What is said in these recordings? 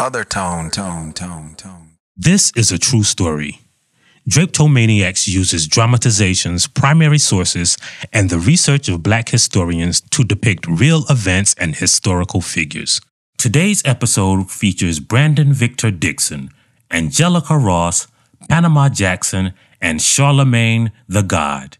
Other tone, tone, tone, tone. This is a true story. Drapetomaniax uses dramatizations, primary sources, and the research of black historians to depict real events and historical figures. Today's episode features Brandon Victor Dixon, Angelica Ross, Panama Jackson, and Charlemagne the God.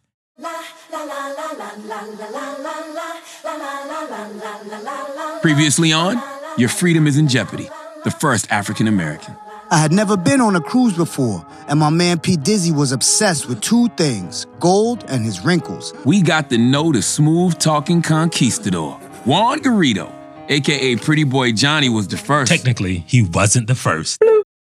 Previously on, your freedom is in jeopardy. The first African American. I had never been on a cruise before, and my man P. Dizzy was obsessed with two things gold and his wrinkles. We got to know the smooth talking conquistador, Juan Garrido, aka Pretty Boy Johnny, was the first. Technically, he wasn't the first.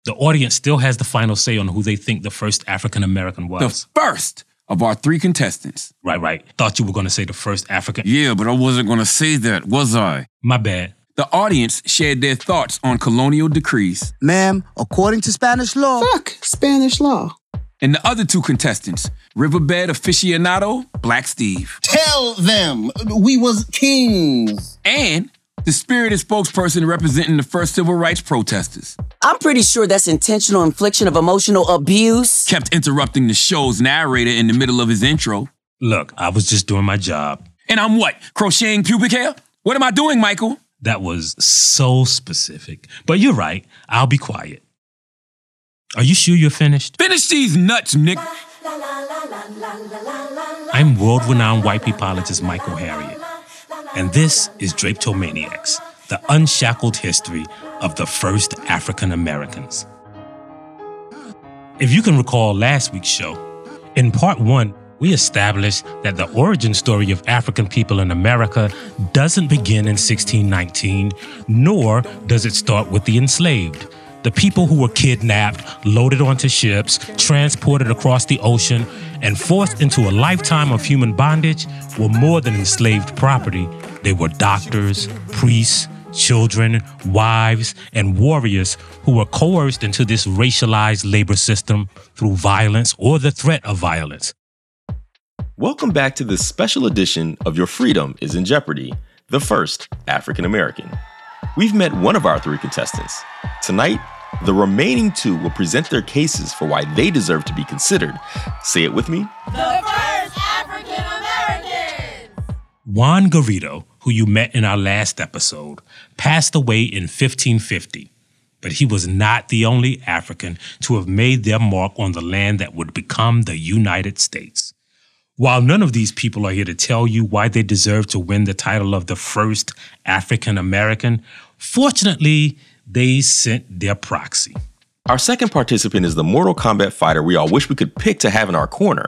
The audience still has the final say on who they think the first African American was. the first of our three contestants. right, right. Thought you were going to say the first African. Yeah, but I wasn't gonna say that, was I? My bad. The audience shared their thoughts on colonial decrees, Ma'am, according to Spanish law, Fuck Spanish law. and the other two contestants, Riverbed aficionado Black Steve, Tell them we was kings. and the spirited spokesperson representing the first civil rights protesters. I'm pretty sure that's intentional infliction of emotional abuse. Kept interrupting the show's narrator in the middle of his intro. Look, I was just doing my job. And I'm what? Crocheting pubic hair? What am I doing, Michael? That was so specific. But you're right. I'll be quiet. Are you sure you're finished? Finish these nuts, Nick. I'm world renowned white peopleologist Michael Harriot, and this is Drapetomaniax, the unshackled history of the first African Americans. If you can recall last week's show, in part one, we established that the origin story of African people in America doesn't begin in 1619, nor does it start with the enslaved. The people who were kidnapped, loaded onto ships, transported across the ocean, and forced into a lifetime of human bondage were more than enslaved property. They were doctors, priests, children, wives, and warriors who were coerced into this racialized labor system through violence or the threat of violence. Welcome back to this special edition of Your Freedom is in Jeopardy, the first African American. We've met one of our three contestants. Tonight, the remaining two will present their cases for why they deserve to be considered. Say it with me. The first African Americans. Juan Garrido, who you met in our last episode, passed away in 1550, but he was not the only African to have made their mark on the land that would become the United States. While none of these people are here to tell you why they deserve to win the title of the first African American, fortunately, they sent their proxy. Our second participant is the Mortal Kombat fighter we all wish we could pick to have in our corner.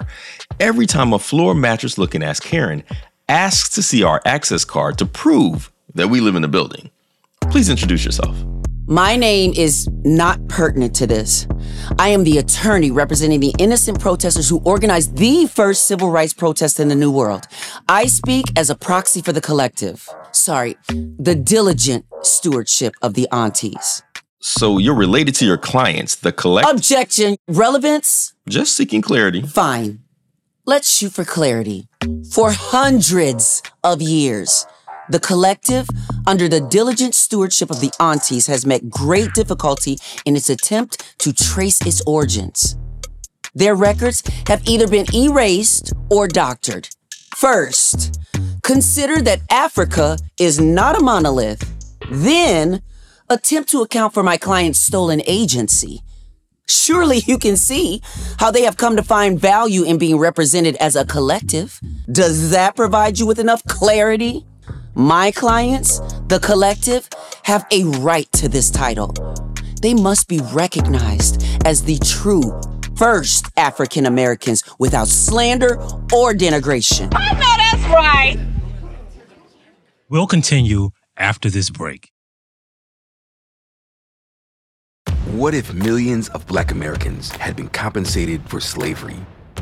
Every time a floor mattress looking ass Karen asks to see our access card to prove that we live in the building. Please introduce yourself. My name is not pertinent to this. I am the attorney representing the innocent protesters who organized the first civil rights protest in the New World. I speak as a proxy for the collective. Sorry, the diligent stewardship of the aunties. So you're related to your clients, the collect. Objection. Relevance? Just seeking clarity. Fine. Let's shoot for clarity. For hundreds of years, the collective, under the diligent stewardship of the aunties, has met great difficulty in its attempt to trace its origins. Their records have either been erased or doctored. First, consider that Africa is not a monolith. Then, attempt to account for my client's stolen agency. Surely you can see how they have come to find value in being represented as a collective. Does that provide you with enough clarity? My clients, the collective, have a right to this title. They must be recognized as the true first African Americans without slander or denigration. I know that's right. We'll continue after this break. What if millions of black Americans had been compensated for slavery?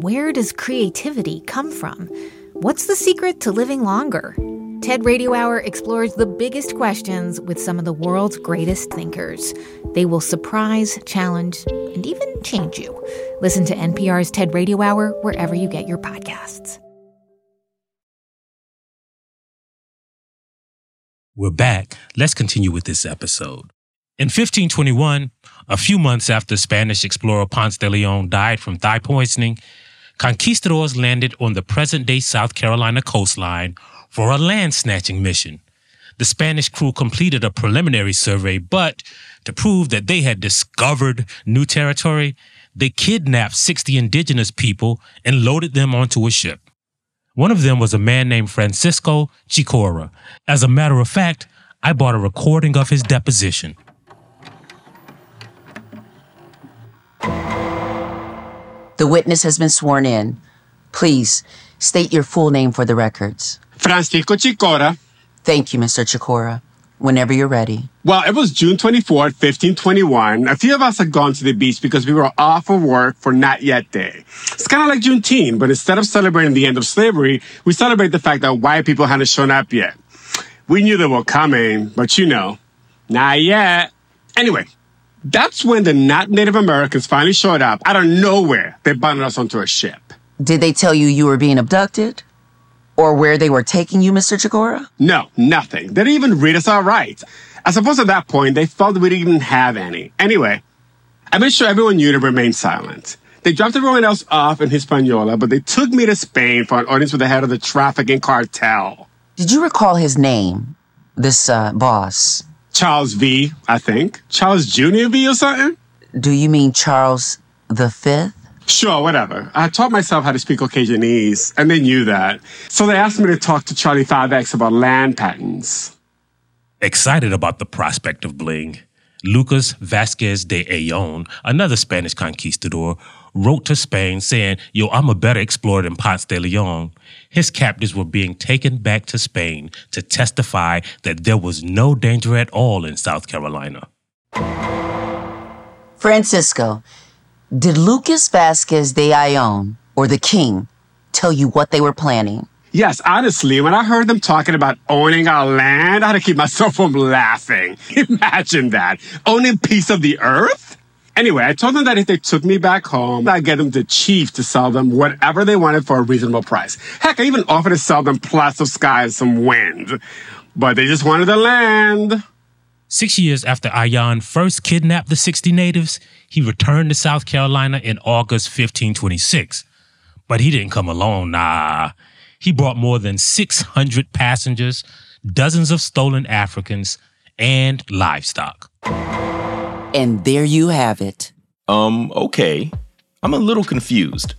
Where does creativity come from? What's the secret to living longer? TED Radio Hour explores the biggest questions with some of the world's greatest thinkers. They will surprise, challenge, and even change you. Listen to NPR's TED Radio Hour wherever you get your podcasts. We're back. Let's continue with this episode. In 1521, a few months after Spanish explorer Ponce de Leon died from thigh poisoning, conquistadors landed on the present day South Carolina coastline for a land snatching mission. The Spanish crew completed a preliminary survey, but to prove that they had discovered new territory, they kidnapped 60 indigenous people and loaded them onto a ship. One of them was a man named Francisco Chicora. As a matter of fact, I bought a recording of his deposition. The witness has been sworn in. Please state your full name for the records. Francisco Chicora. Thank you, Mr. Chicora. Whenever you're ready. Well, it was June 24th, 1521. A few of us had gone to the beach because we were off of work for Not Yet Day. It's kind of like Juneteenth, but instead of celebrating the end of slavery, we celebrate the fact that white people hadn't shown up yet. We knew they were coming, but you know, not yet. Anyway, that's when the not Native Americans finally showed up out of nowhere. They bundled us onto a ship. Did they tell you you were being abducted? Or where they were taking you, Mr. Chicora? No, nothing. They didn't even read us our rights. I suppose at that point they felt we didn't even have any. Anyway, I made sure everyone knew to remain silent. They dropped everyone else off in Hispaniola, but they took me to Spain for an audience with the head of the trafficking cartel. Did you recall his name? This uh, boss? Charles V, I think. Charles Jr. V or something? Do you mean Charles the Fifth? Sure, whatever. I taught myself how to speak Occasionese, and they knew that. So they asked me to talk to Charlie 5X about land patents. Excited about the prospect of bling, Lucas Vasquez de Ayllon, another Spanish conquistador, wrote to Spain saying, Yo, I'm a better explorer than Ponce de Leon. His captives were being taken back to Spain to testify that there was no danger at all in South Carolina. Francisco, did Lucas Vasquez de Ayllon, or the king, tell you what they were planning? Yes, honestly, when I heard them talking about owning our land, I had to keep myself from laughing. Imagine that. Owning a piece of the earth? Anyway, I told them that if they took me back home, I'd get them the chief to sell them whatever they wanted for a reasonable price. Heck, I even offered to sell them plots of sky and some wind. But they just wanted the land. Six years after Ayllon first kidnapped the 60 natives, he returned to South Carolina in August 1526. But he didn't come alone, nah. He brought more than 600 passengers, dozens of stolen Africans, and livestock. And there you have it. Um, okay. I'm a little confused.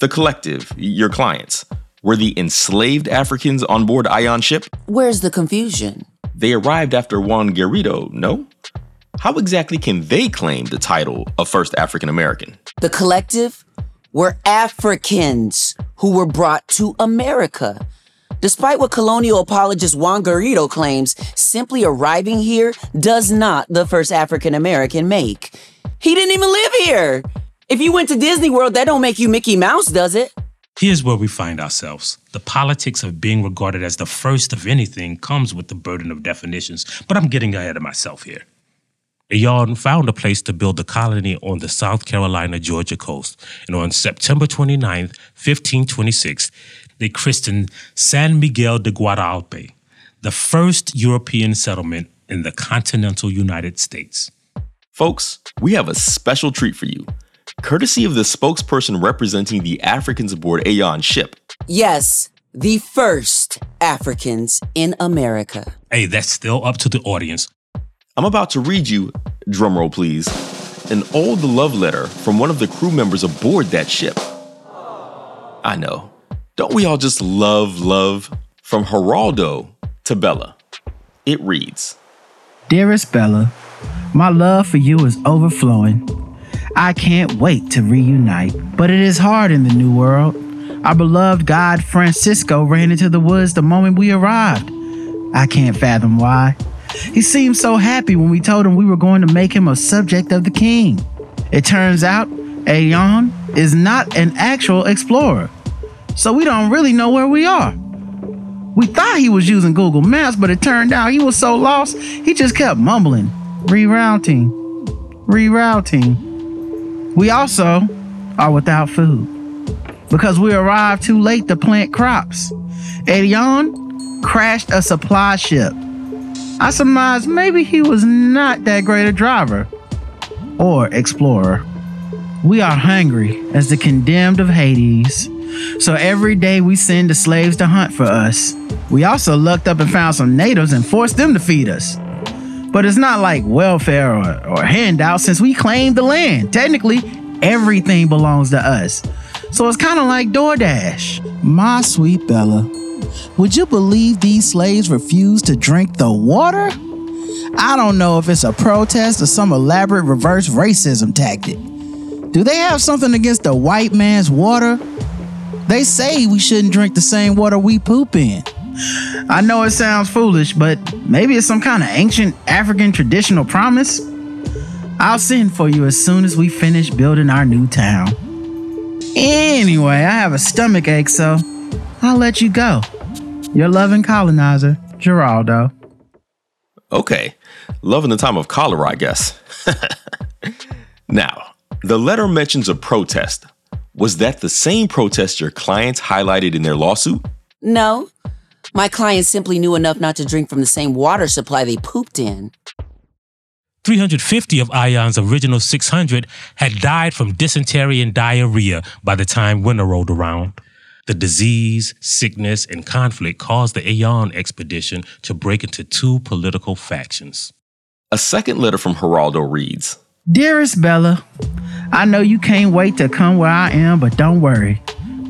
The collective, your clients, were the enslaved Africans on board Ayllon ship? Where's the confusion? They arrived after Juan Garrido, no? How exactly can they claim the title of first African American? The collective were Africans who were brought to America. Despite what colonial apologist Juan Garrido claims, simply arriving here does not the first African American make. He didn't even live here. If you went to Disney World, that don't make you Mickey Mouse, does it? Here's where we find ourselves. The politics of being regarded as the first of anything comes with the burden of definitions, but I'm getting ahead of myself here. Ayllon found a place to build a colony on the South Carolina Georgia coast, and on September 29, 1526, they christened San Miguel de Guadalupe, the first European settlement in the continental United States. Folks, we have a special treat for you, courtesy of the spokesperson representing the Africans aboard Ayllon's ship. Yes, the first Africans in America. Hey, that's still up to the audience. I'm about to read you, drumroll please, an old love letter from one of the crew members aboard that ship. I know. Don't we all just love love? From Geraldo to Bella. It reads Dearest Bella, my love for you is overflowing. I can't wait to reunite, but it is hard in the new world. Our beloved God Francisco ran into the woods the moment we arrived. I can't fathom why. He seemed so happy when we told him we were going to make him a subject of the king. It turns out Ayllon is not an actual explorer, so we don't really know where we are. We thought he was using Google Maps, but it turned out he was so lost, he just kept mumbling, rerouting, rerouting. We also are without food because we arrived too late to plant crops. Ayllon crashed a supply ship. I surmise maybe he was not that great a driver or explorer. We are hungry as the condemned of Hades. So every day we send the slaves to hunt for us. We also lucked up and found some natives and forced them to feed us. But it's not like welfare or, or handouts since we claimed the land. Technically, everything belongs to us. So it's kind of like DoorDash. My sweet Bella, would you believe these slaves refused to drink the water? I don't know if it's a protest or some elaborate reverse racism tactic. Do they have something against the white man's water? They say we shouldn't drink the same water we poop in. I know it sounds foolish, but maybe it's some kind of ancient African traditional promise. I'll send for you as soon as we finish building our new town. Anyway, I have a stomach ache, so I'll let you go. Your loving colonizer, Geraldo. Okay, loving the time of cholera, I guess. now, the letter mentions a protest. Was that the same protest your clients highlighted in their lawsuit? No. My clients simply knew enough not to drink from the same water supply they pooped in. 350 of Ayllon's original 600 had died from dysentery and diarrhea by the time winter rolled around. The disease, sickness, and conflict caused the Ayllon expedition to break into two political factions. A second letter from Geraldo reads Dearest Bella, I know you can't wait to come where I am, but don't worry.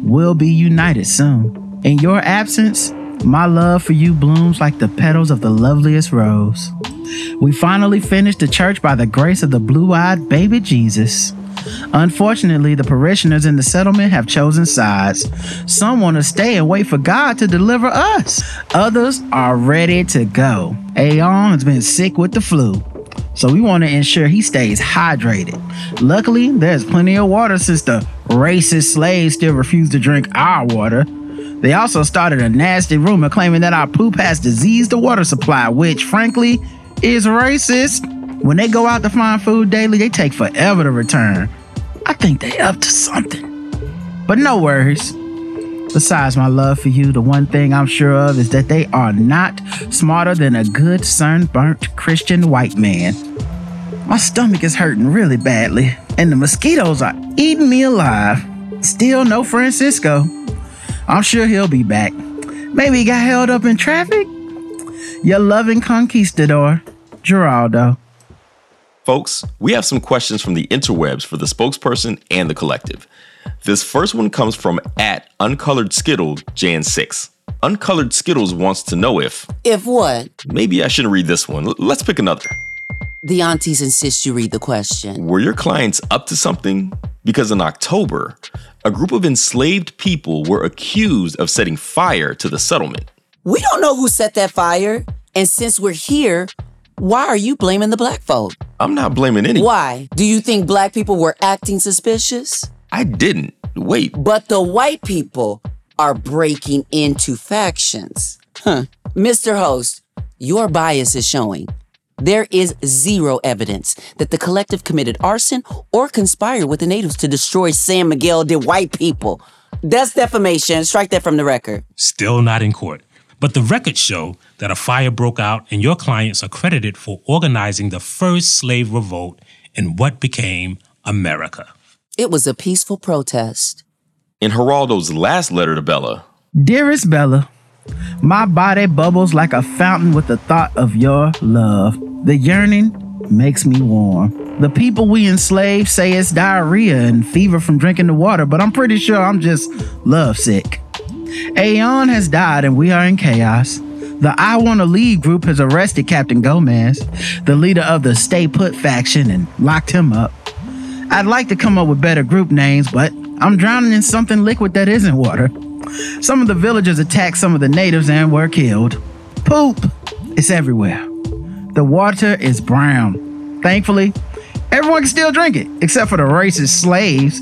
We'll be united soon. In your absence, my love for you blooms like the petals of the loveliest rose. We finally finished the church by the grace of the blue eyed baby Jesus. Unfortunately, the parishioners in the settlement have chosen sides. Some want to stay and wait for God to deliver us. Others are ready to go. Ayllon has been sick with the flu, so we want to ensure he stays hydrated. Luckily, there's plenty of water since the racist slaves still refuse to drink our water. They also started a nasty rumor claiming that our poop has diseased the water supply, which, frankly, is racist. When they go out to find food daily, they take forever to return. I think they up to something. But no worries. Besides my love for you, the one thing I'm sure of is that they are not smarter than a good sunburnt Christian white man. My stomach is hurting really badly, and the mosquitoes are eating me alive. Still no Francisco. I'm sure he'll be back. Maybe he got held up in traffic? Your loving conquistador, Geraldo. Folks, we have some questions from the interwebs for the spokesperson and the collective. This first one comes from at Uncolored Skittle Jan6. Uncolored Skittles wants to know if. If what? Maybe I shouldn't read this one. L- let's pick another. The aunties insist you read the question. Were your clients up to something? Because in October, a group of enslaved people were accused of setting fire to the settlement. We don't know who set that fire. And since we're here, why are you blaming the black folk? I'm not blaming any. Why? Do you think black people were acting suspicious? I didn't. Wait. But the white people are breaking into factions. Huh. Mr. Host, your bias is showing. There is zero evidence that the collective committed arson or conspired with the natives to destroy San Miguel de white people. That's defamation. Strike that from the record. Still not in court. But the records show that a fire broke out and your clients are credited for organizing the first slave revolt in what became America. It was a peaceful protest. In Geraldo's last letter to Bella, Dearest Bella, my body bubbles like a fountain with the thought of your love. The yearning makes me warm. The people we enslave say it's diarrhea and fever from drinking the water, but I'm pretty sure I'm just lovesick. Ayllon has died and we are in chaos. The I Wanna Leave group has arrested Captain Gomez, the leader of the Stay Put faction, and locked him up. I'd like to come up with better group names, but I'm drowning in something liquid that isn't water. Some of the villagers attacked some of the natives and were killed. Poop It's everywhere. The water is brown. Thankfully, everyone can still drink it, except for the racist slaves.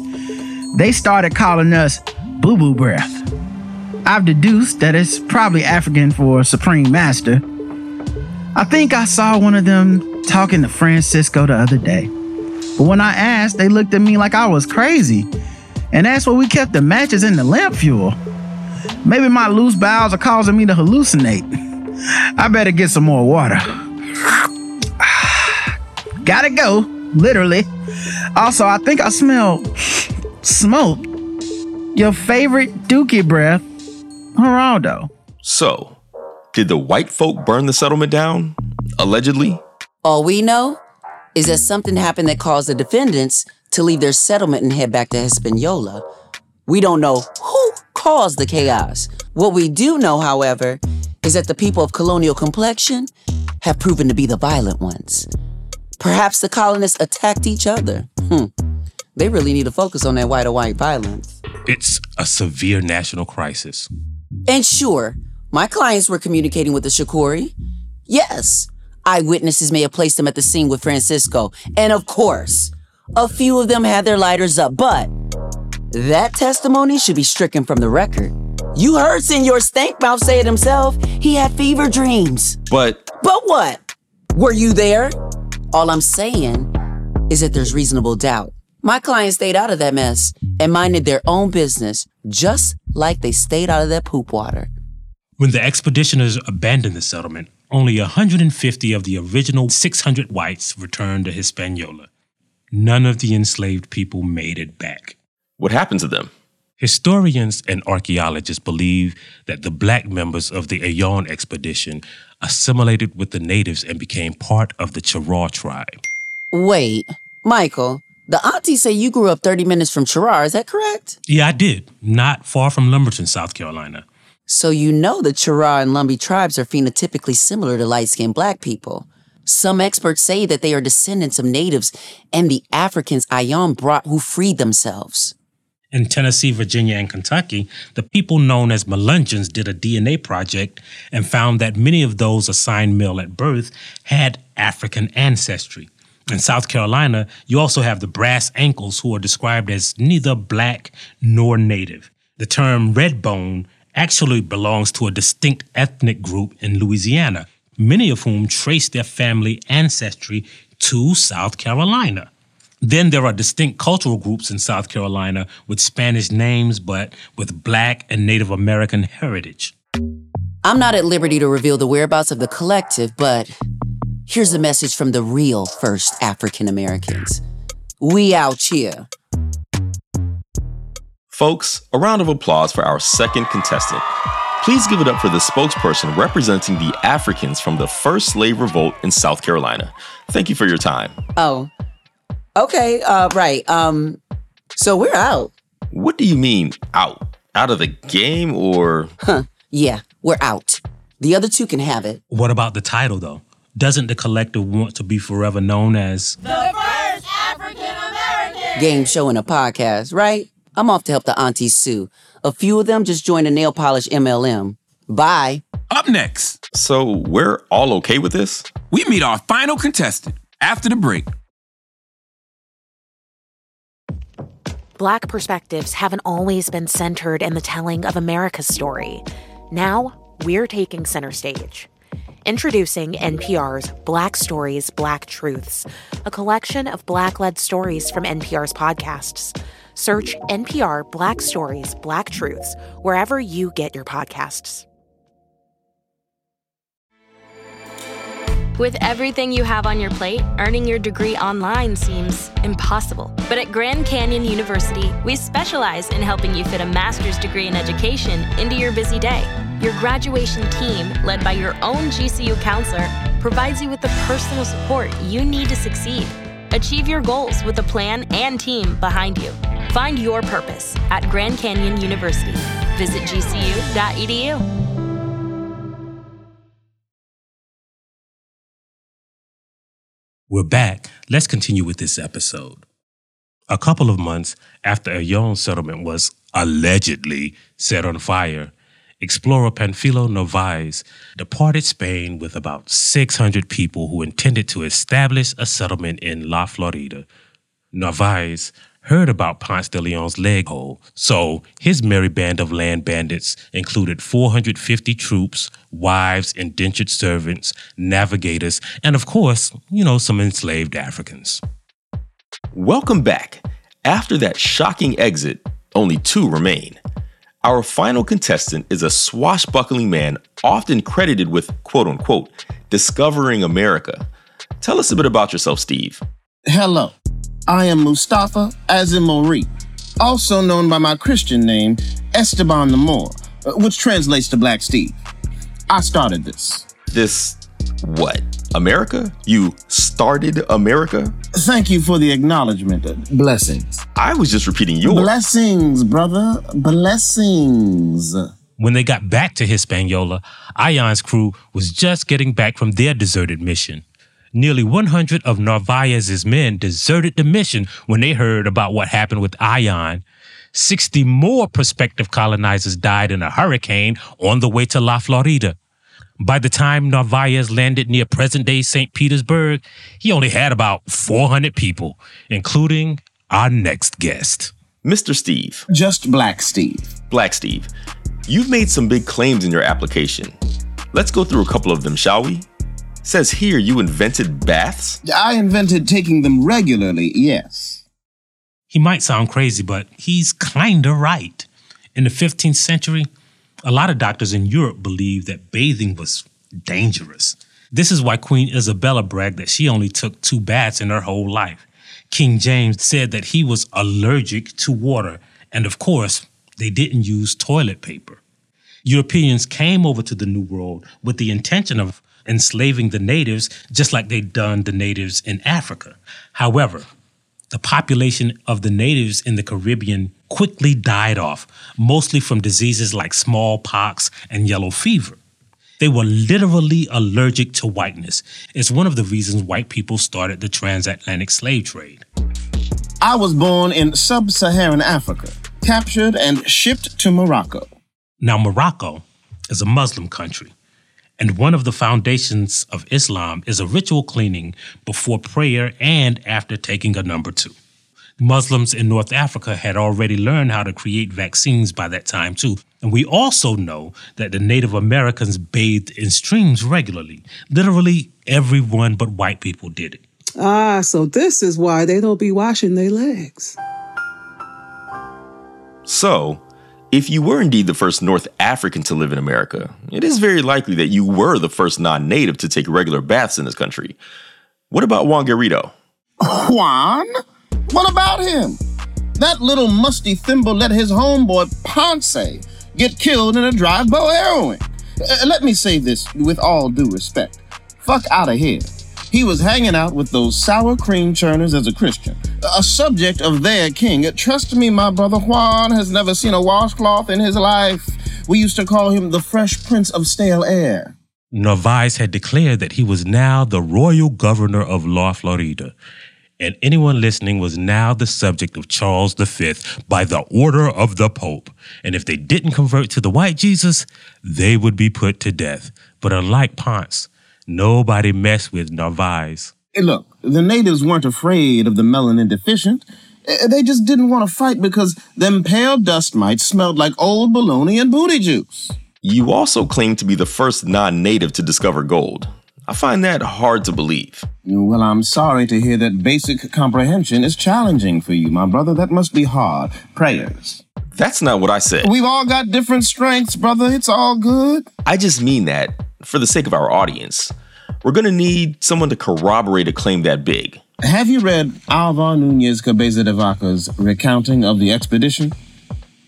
They started calling us boo boo breath. I've deduced that it's probably African for Supreme Master. I think I saw one of them talking to Francisco the other day. But when I asked, they looked at me like I was crazy. And that's why we kept the matches in the lamp fuel. Maybe my loose bowels are causing me to hallucinate. I better get some more water. Gotta go, literally. Also, I think I smell smoke. Your favorite dookie breath, Geraldo. So, did the white folk burn the settlement down? Allegedly? All we know is that something happened that caused the defendants to leave their settlement and head back to Hispaniola. We don't know who caused the chaos. What we do know, however, is that the people of colonial complexion have proven to be the violent ones. Perhaps the colonists attacked each other. Hmm. They really need to focus on that white on white violence. It's a severe national crisis. And sure, my clients were communicating with the Shakuri. Yes, eyewitnesses may have placed them at the scene with Francisco. And of course, a few of them had their lighters up, but that testimony should be stricken from the record. You heard Senor Stankmouth say it himself. He had fever dreams. But. But what? Were you there? All I'm saying is that there's reasonable doubt. My client stayed out of that mess and minded their own business, just like they stayed out of that poop water. When the expeditioners abandoned the settlement, only 150 of the original 600 whites returned to Hispaniola. None of the enslaved people made it back. What happened to them? Historians and archaeologists believe that the black members of the Ayllon expedition assimilated with the natives and became part of the Cheraw tribe. Wait, Michael, the aunties say you grew up 30 minutes from Cheraw, is that correct? Yeah, I did. Not far from Lumberton, South Carolina. So you know the Cheraw and Lumbee tribes are phenotypically similar to light skinned black people. Some experts say that they are descendants of natives and the Africans Ayllon brought who freed themselves. In Tennessee, Virginia, and Kentucky, the people known as Melungeons did a DNA project and found that many of those assigned male at birth had African ancestry. In South Carolina, you also have the brass ankles who are described as neither black nor native. The term redbone actually belongs to a distinct ethnic group in Louisiana, many of whom trace their family ancestry to South Carolina. Then there are distinct cultural groups in South Carolina with Spanish names but with Black and Native American heritage. I'm not at liberty to reveal the whereabouts of the collective, but here's a message from the real first African Americans. We out here. Folks, a round of applause for our second contestant. Please give it up for the spokesperson representing the Africans from the first slave revolt in South Carolina. Thank you for your time. Oh, Okay, uh, right. Um, so we're out. What do you mean out? Out of the game or? Huh. Yeah, we're out. The other two can have it. What about the title, though? Doesn't the collective want to be forever known as the first African American game show and a podcast, right? I'm off to help the aunties sue. A few of them just joined a nail polish MLM. Bye. Up next. So we're all okay with this? We meet our final contestant after the break. Black perspectives haven't always been centered in the telling of America's story. Now, we're taking center stage. Introducing NPR's Black Stories, Black Truths, a collection of Black led stories from NPR's podcasts. Search NPR Black Stories, Black Truths wherever you get your podcasts. With everything you have on your plate, earning your degree online seems impossible. But at Grand Canyon University, we specialize in helping you fit a master's degree in education into your busy day. Your graduation team, led by your own GCU counselor, provides you with the personal support you need to succeed. Achieve your goals with a plan and team behind you. Find your purpose at Grand Canyon University. Visit gcu.edu. We're back. Let's continue with this episode. A couple of months after a young settlement was allegedly set on fire, explorer Panfilo Narvaez departed Spain with about 600 people who intended to establish a settlement in La Florida. Narvaez heard about Ponce de Leon's leg hole, so his merry band of land bandits included 450 troops, wives, indentured servants, navigators, and of course, you know, some enslaved Africans. Welcome back. After that shocking exit, only two remain. Our final contestant is a swashbuckling man often credited with quote unquote discovering America. Tell us a bit about yourself, Steve. Hello, I am Mustafa Azemmouri, also known by my Christian name, Esteban the Moor, uh, which translates to Black Steve. I started this. This what? America? You started America? Thank you for the acknowledgement. Blessings. I was just repeating your blessings, brother. Blessings. When they got back to Hispaniola, Ayllón's crew was just getting back from their deserted mission. Nearly 100 of Narvaez's men deserted the mission when they heard about what happened with Ayllón. 60 more prospective colonizers died in a hurricane on the way to La Florida. By the time Narvaez landed near present day St. Petersburg, he only had about 400 people, including our next guest. Mr. Steve. Just Black Steve. Black Steve. You've made some big claims in your application. Let's go through a couple of them, shall we? says here you invented baths? I invented taking them regularly, yes. He might sound crazy, but he's kinda right. In the 15th century, a lot of doctors in Europe believed that bathing was dangerous. This is why Queen Isabella bragged that she only took two baths in her whole life. King James said that he was allergic to water, and of course, they didn't use toilet paper. Europeans came over to the New World with the intention of enslaving the natives just like they'd done the natives in Africa. However, the population of the natives in the Caribbean quickly died off, mostly from diseases like smallpox and yellow fever. They were literally allergic to whiteness. It's one of the reasons white people started the transatlantic slave trade. I was born in sub Saharan Africa, captured and shipped to Morocco. Now, Morocco is a Muslim country, and one of the foundations of Islam is a ritual cleaning before prayer and after taking a number two. Muslims in North Africa had already learned how to create vaccines by that time, too. And we also know that the Native Americans bathed in streams regularly. Literally, everyone but white people did it. Ah, so this is why they don't be washing their legs. So, if you were indeed the first North African to live in America, it is very likely that you were the first non native to take regular baths in this country. What about Juan Garrido? Juan? What about him? That little musty thimble let his homeboy Ponce get killed in a drive by heroin. Uh, let me say this with all due respect. Fuck out of here. He was hanging out with those sour cream churners as a Christian, a subject of their king. Trust me, my brother Juan has never seen a washcloth in his life. We used to call him the fresh prince of stale air. Narvaez had declared that he was now the royal governor of La Florida, and anyone listening was now the subject of Charles V by the order of the Pope. And if they didn't convert to the white Jesus, they would be put to death. But unlike Ponce, nobody messed with Narvaez. Hey, look, the natives weren't afraid of the melanin deficient. Eh, they just didn't want to fight because them pale dust mites smelled like old bologna and booty juice. You also claim to be the first non native to discover gold. I find that hard to believe. Well, I'm sorry to hear that basic comprehension is challenging for you, my brother. That must be hard. Prayers. That's not what I said. We've all got different strengths, brother. It's all good. I just mean that, for the sake of our audience, we're going to need someone to corroborate a claim that big. Have you read Alvar Nunez Cabeza de Vaca's recounting of the expedition?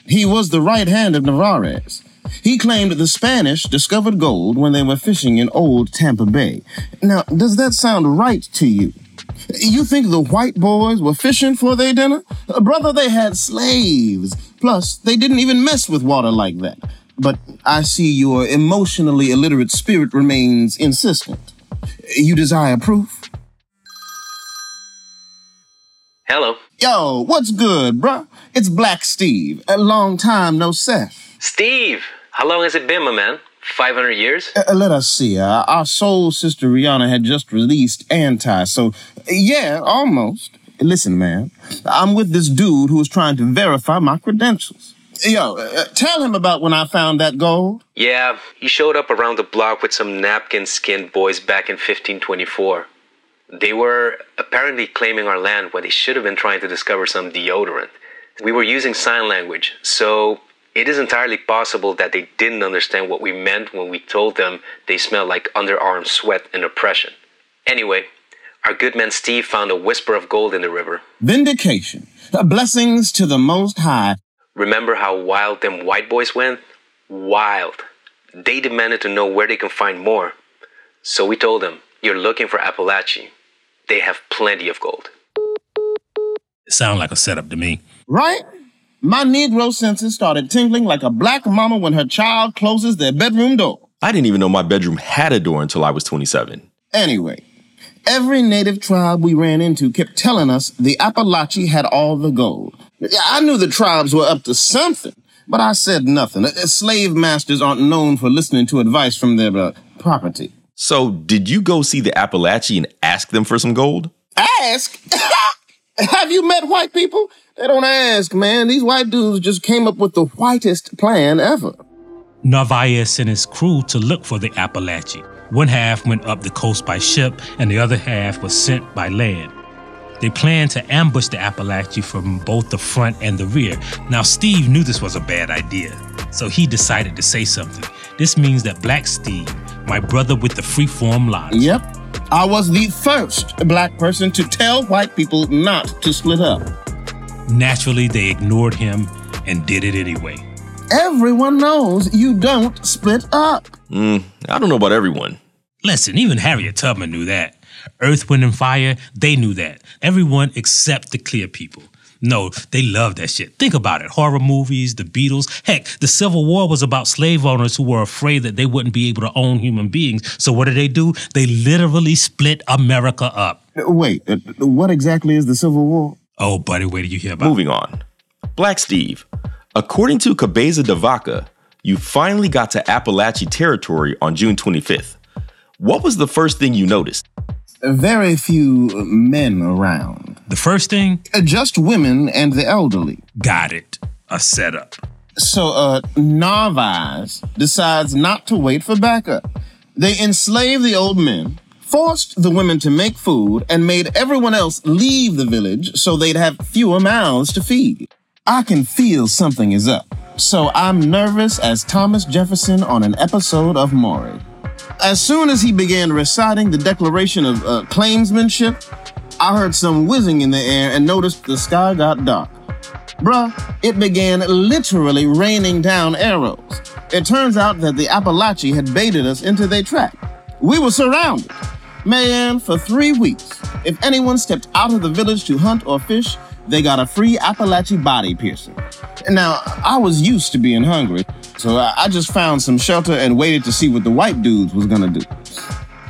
He was the right hand of Narvaez. He claimed the Spanish discovered gold when they were fishing in old Tampa Bay. Now, does that sound right to you? You think the white boys were fishing for their dinner? Uh, brother, they had slaves. Plus, they didn't even mess with water like that. But I see your emotionally illiterate spirit remains insistent. You desire proof? Hello. Yo, what's good, bruh? It's Black Steve. A long time no Seth. Steve, how long has it been, my man? 500 years? Uh, let us see. Uh, our soul sister Rihanna had just released Anti, so yeah, almost. Listen, man, I'm with this dude who is trying to verify my credentials. Yo, uh, tell him about when I found that gold. Yeah, he showed up around the block with some napkin skinned boys back in 1524. They were apparently claiming our land when they should have been trying to discover some deodorant. We were using sign language, so it is entirely possible that they didn't understand what we meant when we told them they smelled like underarm sweat and oppression. Anyway, our good man Steve found a whisper of gold in the river. Vindication. Blessings to the Most High. Remember how wild them white boys went? Wild. They demanded to know where they can find more. So we told them, You're looking for Appalachia. They have plenty of gold. It sounded like a setup to me. Right? My Negro senses started tingling like a black mama when her child closes their bedroom door. I didn't even know my bedroom had a door until I was 27. Anyway, every native tribe we ran into kept telling us the Appalachia had all the gold. I knew the tribes were up to something, but I said nothing. Uh, Slave masters aren't known for listening to advice from their uh, property. So, did you go see the Appalachia and ask them for some gold? Ask? Have you met white people? They don't ask, man. These white dudes just came up with the whitest plan ever. Narvaez sent his crew to look for the Appalachia. One half went up the coast by ship, and the other half was sent by land. They planned to ambush the Appalachia from both the front and the rear. Now, Steve knew this was a bad idea, so he decided to say something. This means that Black Steve, my brother with the freeform lodge, Yep. I was the first black person to tell white people not to split up. naturally they ignored him and did it anyway. Everyone knows you don't split up. Mm, I don't know about everyone. Listen, even Harriet Tubman knew that. Earth, Wind, and Fire, they knew that. Everyone except the clear people. No, they love that shit. Think about it. Horror movies, the Beatles. Heck, the Civil War was about slave owners who were afraid that they wouldn't be able to own human beings. So what did they do? They literally split America up. Wait, uh, what exactly is the Civil War? Oh, buddy, where did you hear about Moving on. Black Steve, according to Cabeza de Vaca, you finally got to Appalachia territory on June 25th. What was the first thing you noticed? Very few men around. The first thing? Just women and the elderly. Got it. A setup. So, uh, Narvaez decides not to wait for backup. They enslave the old men, forced the women to make food, and made everyone else leave the village so they'd have fewer mouths to feed. I can feel something is up, so I'm nervous as Thomas Jefferson on an episode of Maury. As soon as he began reciting the Declaration of uh, Claimsmanship, I heard some whizzing in the air and noticed the sky got dark. Bruh, it began literally raining down arrows. It turns out that the Appalachia had baited us into their trap. We were surrounded. Man, for three weeks, if anyone stepped out of the village to hunt or fish, they got a free Appalachia body piercing. Now, I was used to being hungry, so I just found some shelter and waited to see what the white dudes was gonna do.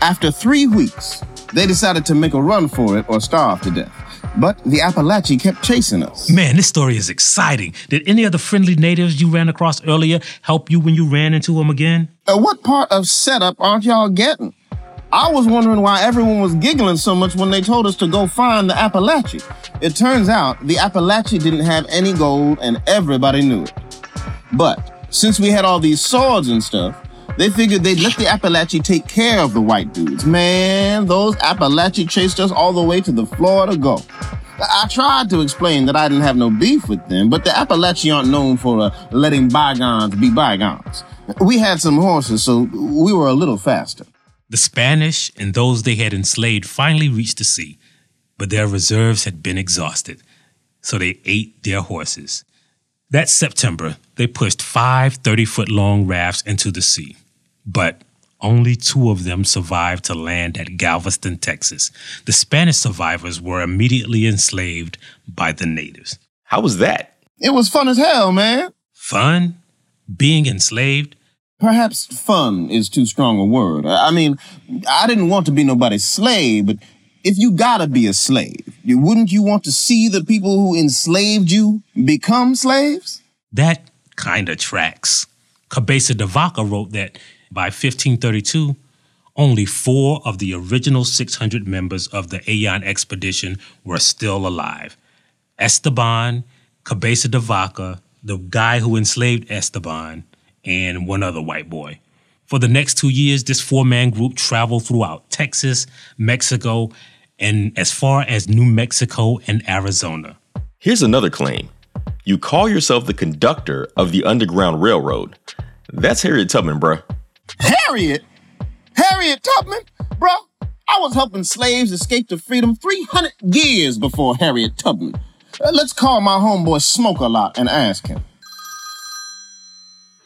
After three weeks, they decided to make a run for it or starve to death. But the Appalachia kept chasing us. Man, this story is exciting. Did any of the friendly natives you ran across earlier help you when you ran into them again? Uh, what part of setup aren't y'all getting? I was wondering why everyone was giggling so much when they told us to go find the Appalachia. It turns out the Appalachia didn't have any gold and everybody knew it. But since we had all these swords and stuff, they figured they'd let the Appalachia take care of the white dudes. Man, those Appalachia chased us all the way to the Florida Gulf. I tried to explain that I didn't have no beef with them, but the Appalachia aren't known for uh, letting bygones be bygones. We had some horses, so we were a little faster. The Spanish and those they had enslaved finally reached the sea, but their reserves had been exhausted, so they ate their horses. That September, they pushed five 30 foot long rafts into the sea, but only two of them survived to land at Galveston, Texas. The Spanish survivors were immediately enslaved by the natives. How was that? It was fun as hell, man. Fun? Being enslaved? Perhaps fun is too strong a word. I mean, I didn't want to be nobody's slave, but if you gotta be a slave, wouldn't you want to see the people who enslaved you become slaves? That kind of tracks. Cabeza de Vaca wrote that by 1532, only four of the original 600 members of the Ayllon expedition were still alive. Esteban, Cabeza de Vaca, the guy who enslaved Esteban, and one other white boy. For the next two years, this four man group traveled throughout Texas, Mexico, and as far as New Mexico and Arizona. Here's another claim you call yourself the conductor of the Underground Railroad. That's Harriet Tubman, bruh. Harriet? Harriet Tubman? Bruh, I was helping slaves escape to freedom 300 years before Harriet Tubman. Uh, let's call my homeboy Smoke a Lot and ask him.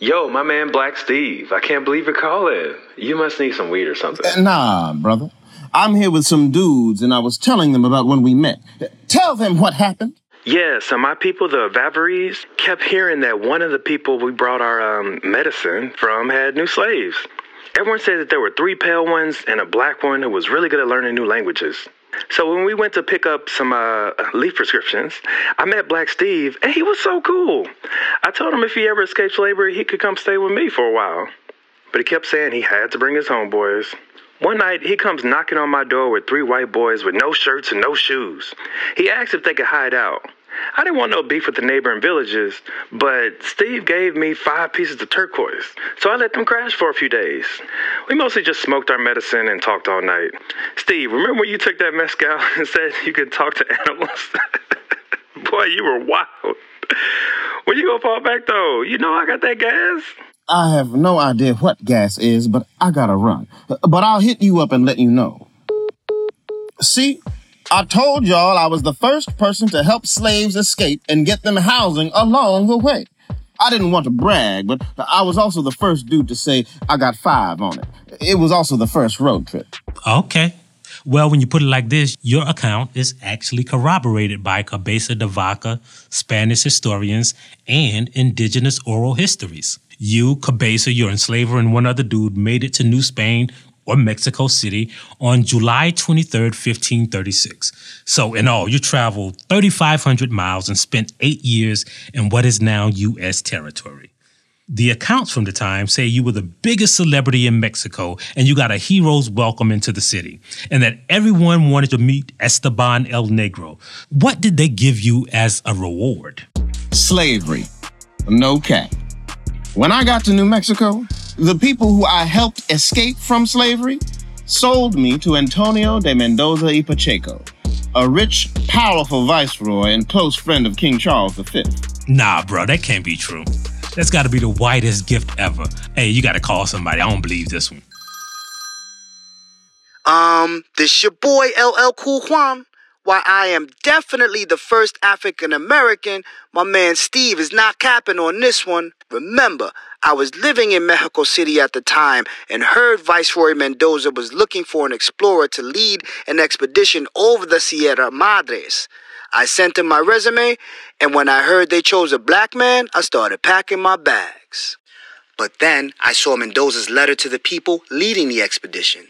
Yo, my man Black Steve. I can't believe you're calling. You must need some weed or something. Uh, nah, brother. I'm here with some dudes and I was telling them about when we met. Tell them what happened. Yeah, so my people, the Avavares, kept hearing that one of the people we brought our um, medicine from had new slaves. Everyone said that there were three pale ones and a black one who was really good at learning new languages. So when we went to pick up some uh, leaf prescriptions, I met Black Steve, and he was so cool. I told him if he ever escaped slavery, he could come stay with me for a while. But he kept saying he had to bring his homeboys. One night, he comes knocking on my door with three white boys with no shirts and no shoes. He asked if they could hide out. I didn't want no beef with the neighboring villages, but Steve gave me five pieces of turquoise, so I let them crash for a few days. We mostly just smoked our medicine and talked all night. Steve, remember when you took that mezcal and said you could talk to animals? Boy, you were wild. When you gonna fall back though? You know I got that gas. I have no idea what gas is, but I gotta run. But I'll hit you up and let you know. See, I told y'all I was the first person to help slaves escape and get them housing along the way. I didn't want to brag, but I was also the first dude to say I got five on it. It was also the first road trip. Okay. Well, when you put it like this, your account is actually corroborated by Cabeza de Vaca, Spanish historians, and indigenous oral histories. You, Cabeza, your enslaver, and one other dude made it to New Spain or Mexico City on July 23, 1536. So, in all, you traveled 3,500 miles and spent eight years in what is now U.S. territory. The accounts from the time say you were the biggest celebrity in Mexico and you got a hero's welcome into the city, and that everyone wanted to meet Esteban el Negro. What did they give you as a reward? Slavery. No cap. When I got to New Mexico, the people who I helped escape from slavery sold me to Antonio de Mendoza y Pacheco, a rich, powerful viceroy and close friend of King Charles V. Nah, bro, that can't be true. That's got to be the whitest gift ever. Hey, you got to call somebody. I don't believe this one. Um, this your boy LL Cool Juan. Why I am definitely the first African American, my man Steve is not capping on this one. Remember, I was living in Mexico City at the time and heard Viceroy Mendoza was looking for an explorer to lead an expedition over the Sierra Madres. I sent him my resume, and when I heard they chose a black man, I started packing my bags. But then I saw Mendoza's letter to the people leading the expedition.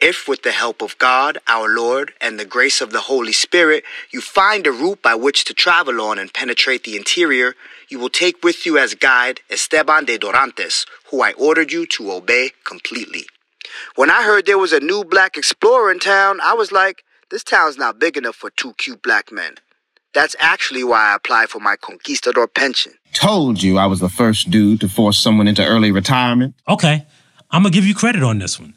If, with the help of God, our Lord, and the grace of the Holy Spirit, you find a route by which to travel on and penetrate the interior, you will take with you as guide Esteban de Dorantes, who I ordered you to obey completely. When I heard there was a new black explorer in town, I was like, this town's not big enough for two cute black men. That's actually why I applied for my conquistador pension. Told you I was the first dude to force someone into early retirement. Okay, I'm gonna give you credit on this one.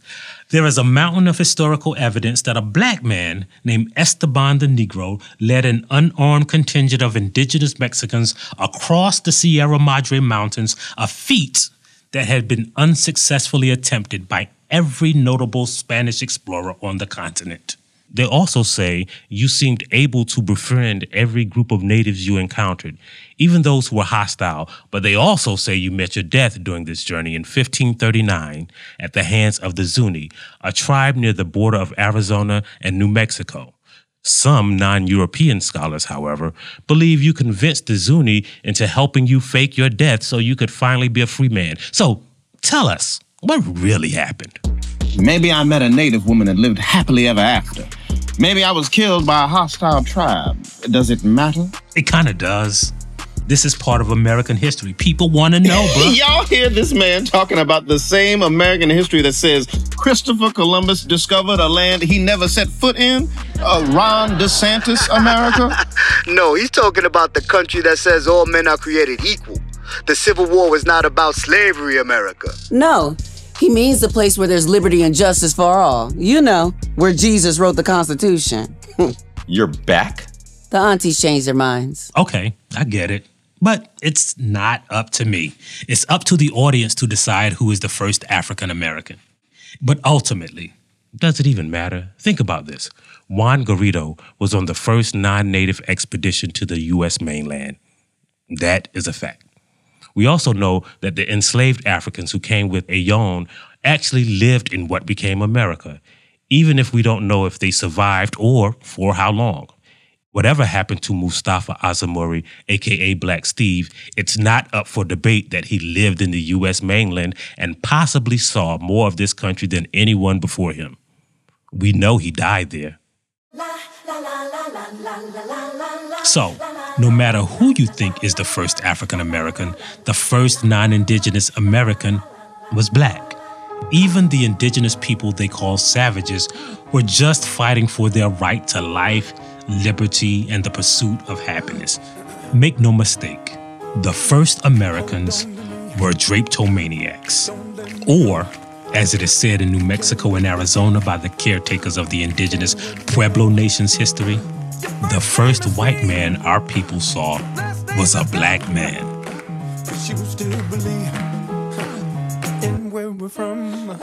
There is a mountain of historical evidence that a black man named Esteban the Negro led an unarmed contingent of indigenous Mexicans across the Sierra Madre Mountains, a feat that had been unsuccessfully attempted by every notable Spanish explorer on the continent. They also say you seemed able to befriend every group of natives you encountered, even those who were hostile, but they also say you met your death during this journey in 1539 at the hands of the Zuni, a tribe near the border of Arizona and New Mexico. Some non European scholars, however, believe you convinced the Zuni into helping you fake your death so you could finally be a free man. So tell us, what really happened? Maybe I met a native woman and lived happily ever after. Maybe I was killed by a hostile tribe. Does it matter? It kind of does. This is part of American history. People want to know, bro. Y'all hear this man talking about the same American history that says Christopher Columbus discovered a land he never set foot in? Uh, Ron DeSantis America? no, he's talking about the country that says all men are created equal. The Civil War was not about slavery, America. No, he means the place where there's liberty and justice for all. You know, where Jesus wrote the Constitution. You're back? The aunties changed their minds. Okay, I get it. But it's not up to me. It's up to the audience to decide who is the first African American. But ultimately, does it even matter? Think about this. Juan Garrido was on the first non native expedition to the U.S. mainland. That is a fact. We also know that the enslaved Africans who came with Ayllon actually lived in what became America, even if we don't know if they survived or for how long. Whatever happened to Mustafa Azemmouri, aka Black Steve, it's not up for debate that he lived in the US mainland and possibly saw more of this country than anyone before him. We know he died there. So, no matter who you think is the first African American, the first non indigenous American was black. Even the indigenous people they call savages were just fighting for their right to life liberty, and the pursuit of happiness. Make no mistake, the first Americans were drapetomaniacs. Or, as it is said in New Mexico and Arizona by the caretakers of the indigenous Pueblo nation's history, the first white man our people saw was a black man.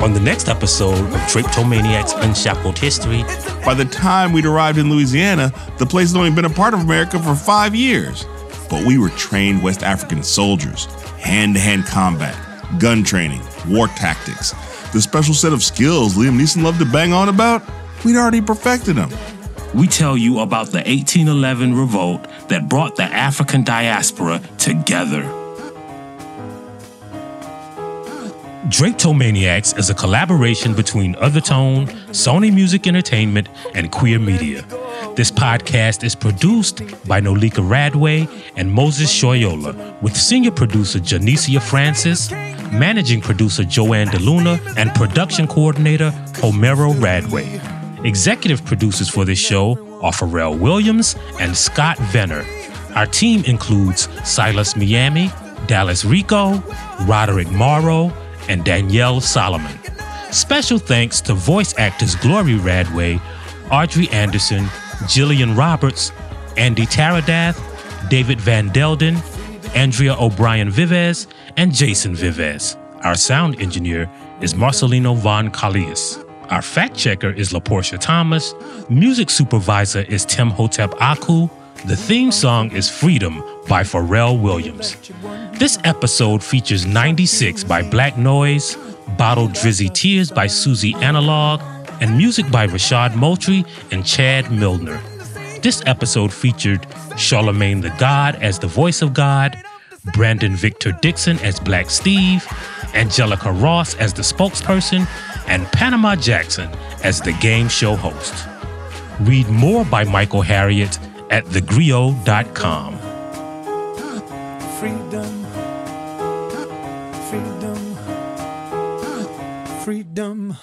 On the next episode of Drapetomaniax Unshackled History, by the time we'd arrived in Louisiana, the place had only been a part of America for five years. But we were trained West African soldiers, hand to hand combat, gun training, war tactics. The special set of skills Liam Neeson loved to bang on about, we'd already perfected them. We tell you about the 1811 revolt that brought the African diaspora together. Drapetomaniax is a collaboration between Othertone, Sony Music Entertainment, and Queer Media. This podcast is produced by Noleca Radway and Moses Soyoola, with senior producer Janicia Francis, managing producer JoAnn DeLuna, and production coordinator Homero Radway. Executive producers for this show are Pharrell Williams and Scott Vener. Our team includes Silas Miami, Dallas Rico, Roderick Morrow, and Danielle Solomon. Special thanks to voice actors Glory Radway, Audrey Anderson, Gillianne Roberts, Andy Tarradath, David Van Delden, Andrea O'Brien Vives, and Jason Vives. Our sound engineer is Marcellino van Callias. Our fact checker is LaPorsche Thomas. Music supervisor is Timmhotep Aku. The theme song is Freedom by Pharrell Williams. This episode features 96 by Black Noise, Bottled Drizzy Tears by Susie Analog, and music by Rashad Moultrie and Chad Milner. This episode featured Charlemagne tha God as the voice of God, Brandon Victor Dixon as Black Steve, Angelica Ross as the spokesperson, and Panama Jackson as the game show host. Read more by Michael Harriot at thegrio.com. Freedom. Freedom. Freedom.